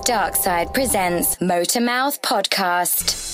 Dark Side presents Motormouth Podcast.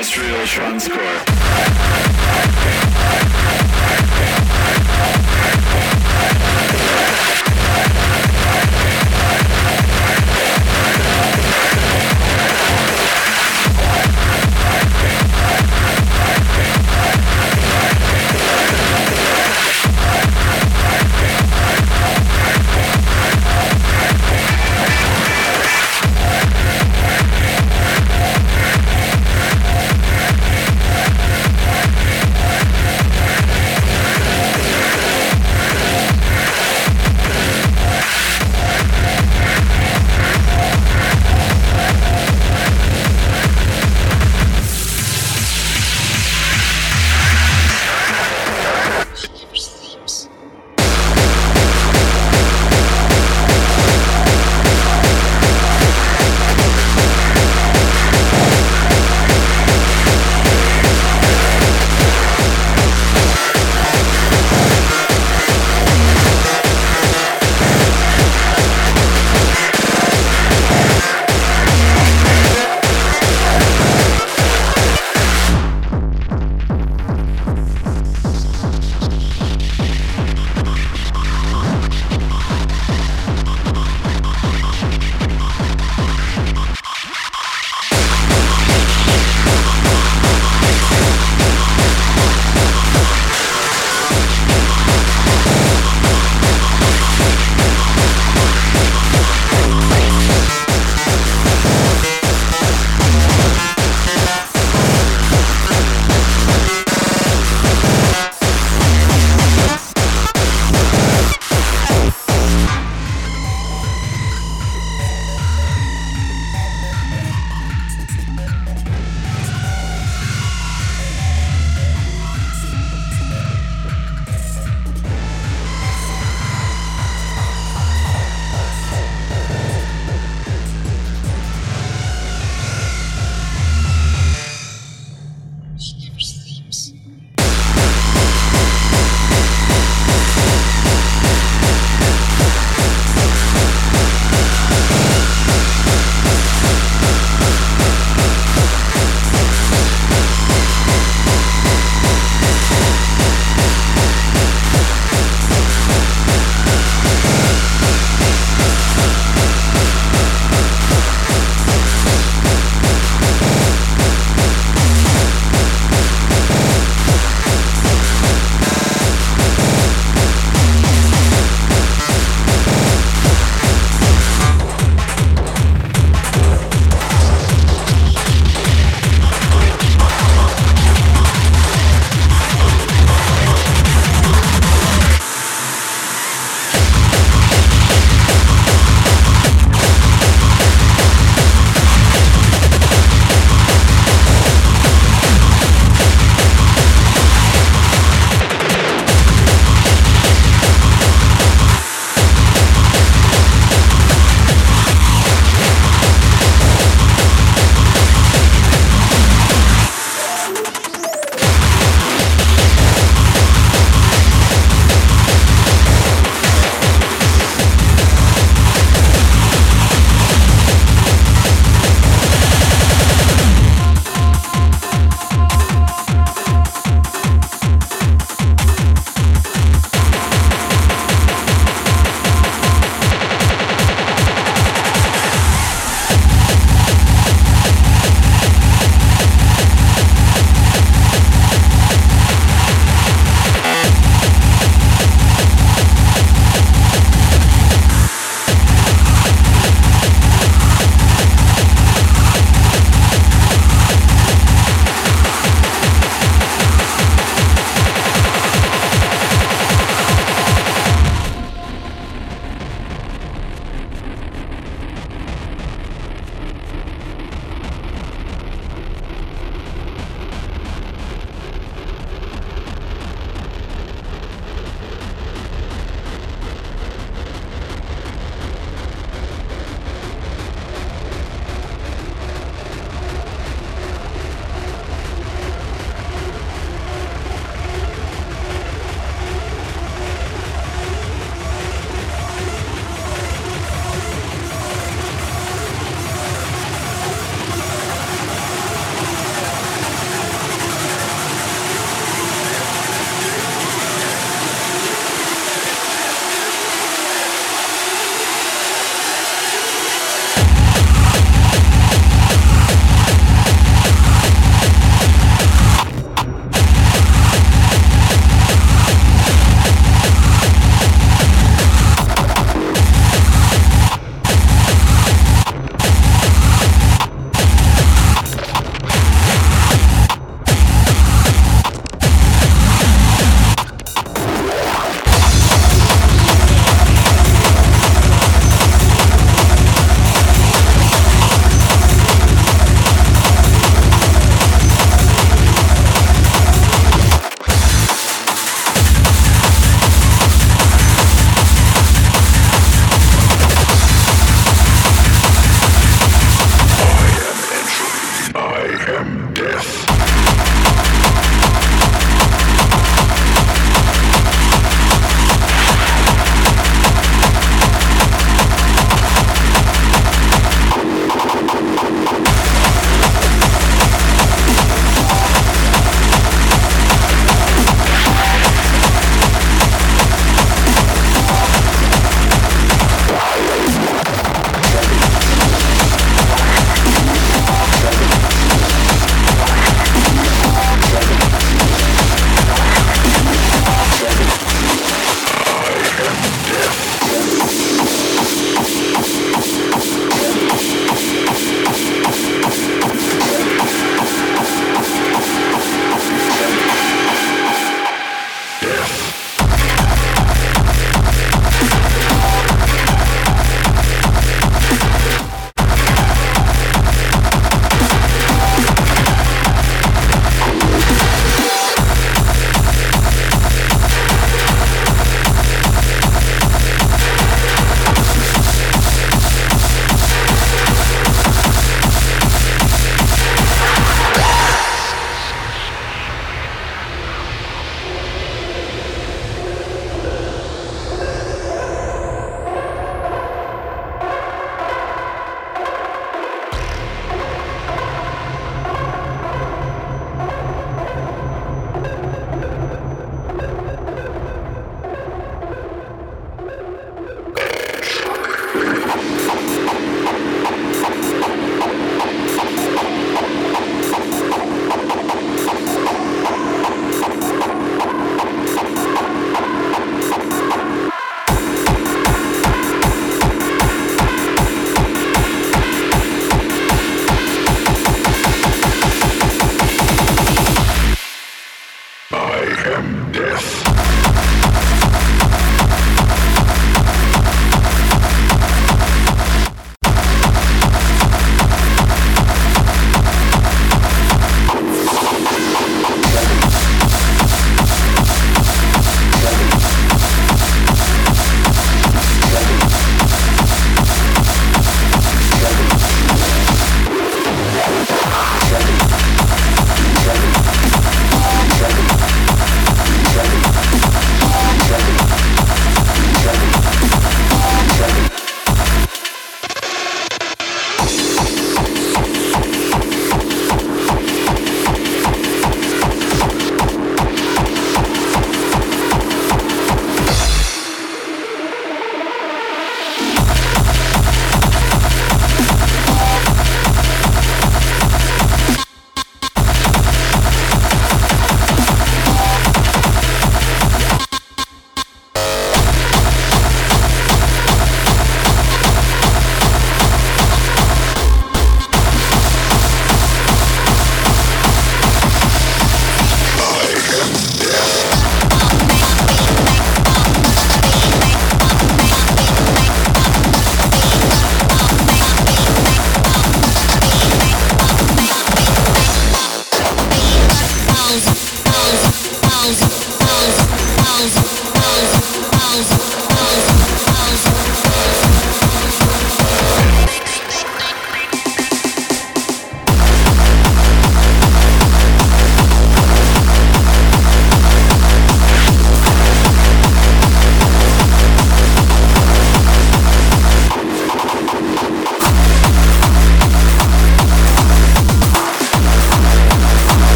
industrial trance.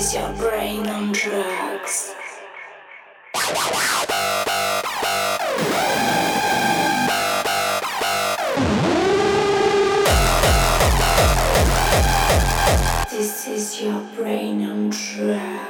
is your brain on drugs? This is your brain on drugs.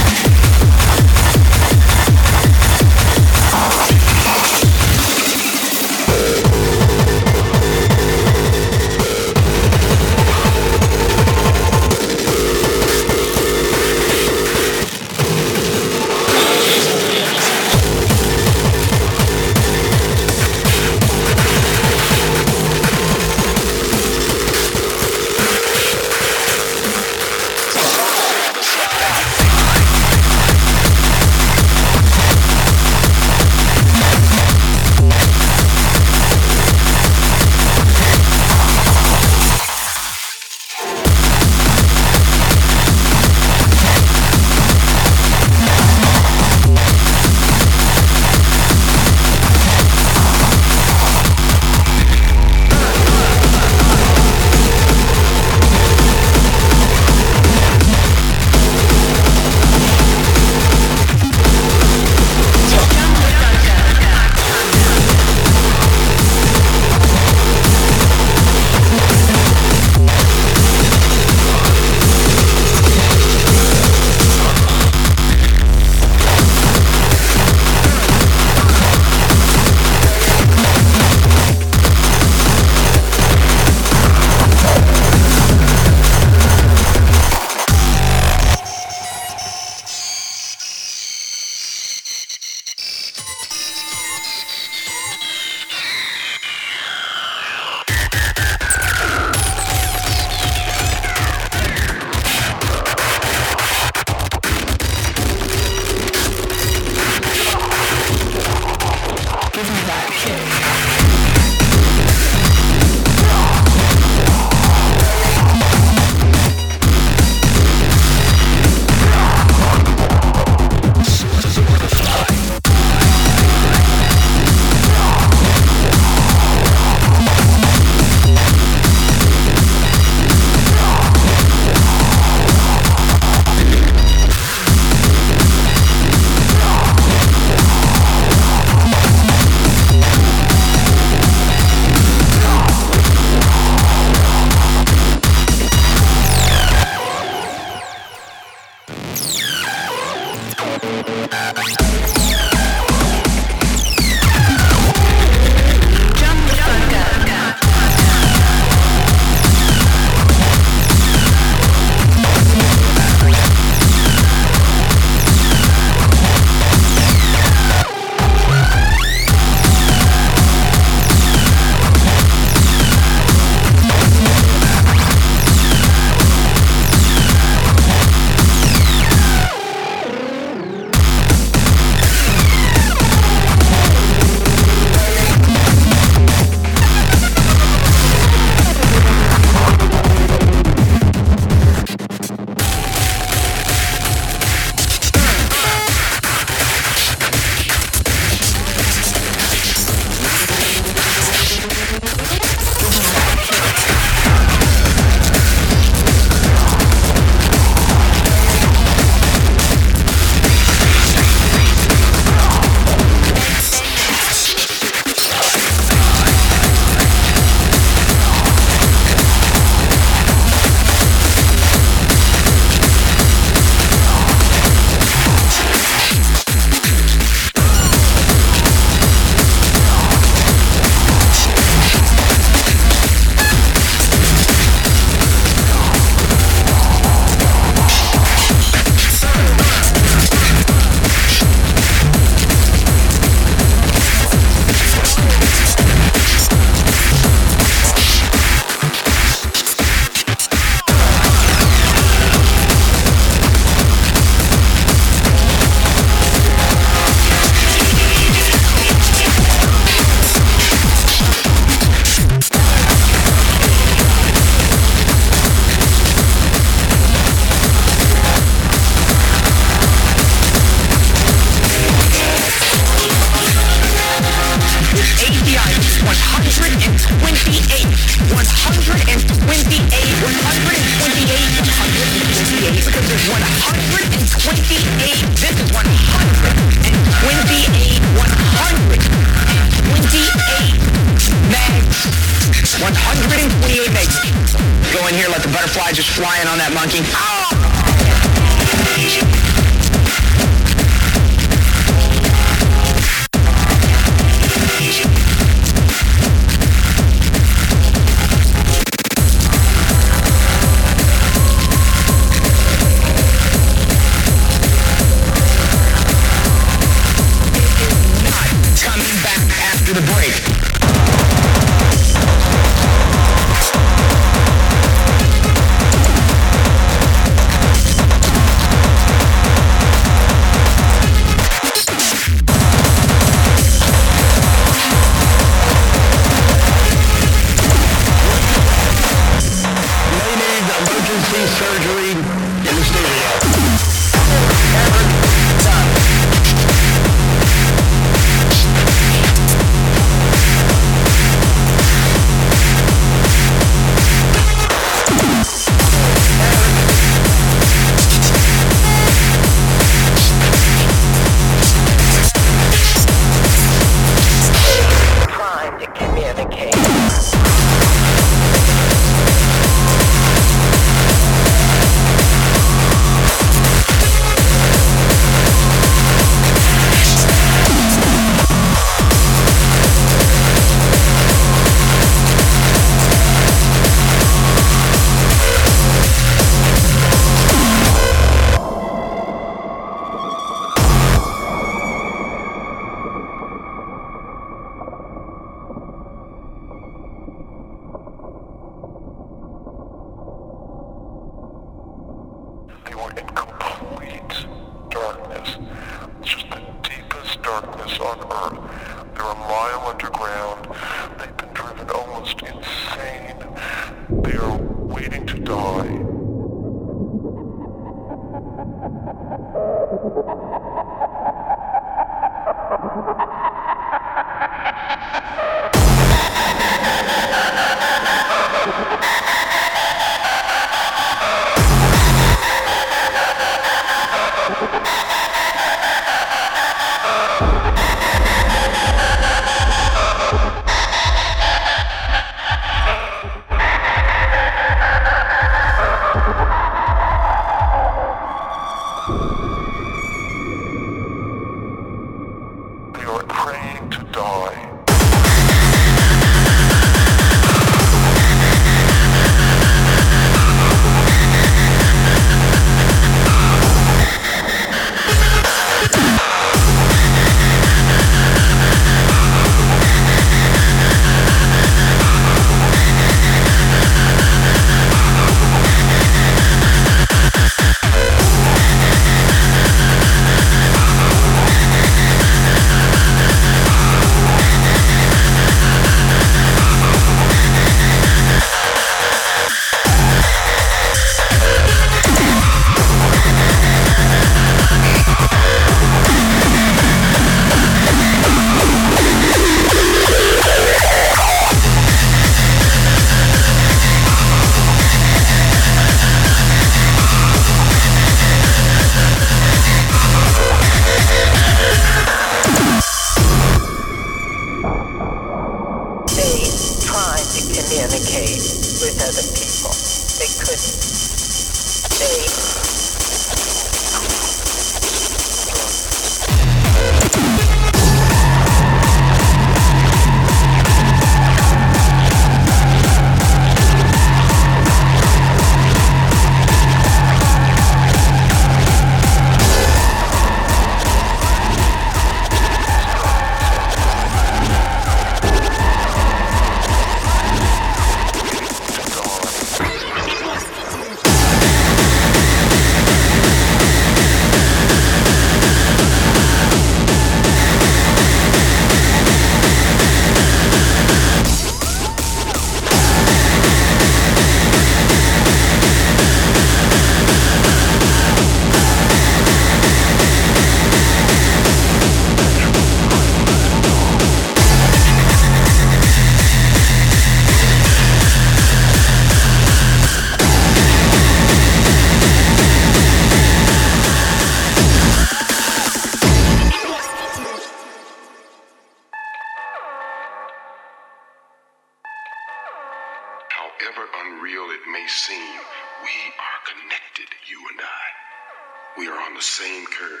however unreal it may seem, we are connected, you and I. We are on the same curve,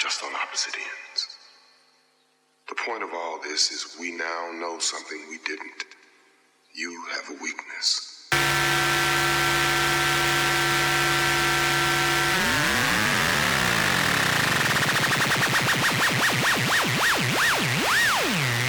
just on opposite ends. The point of all this is we now know something we didn't. You have a weakness. Yeah.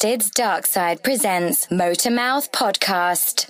Twisted's Dark Side presents Motormouth Podcast.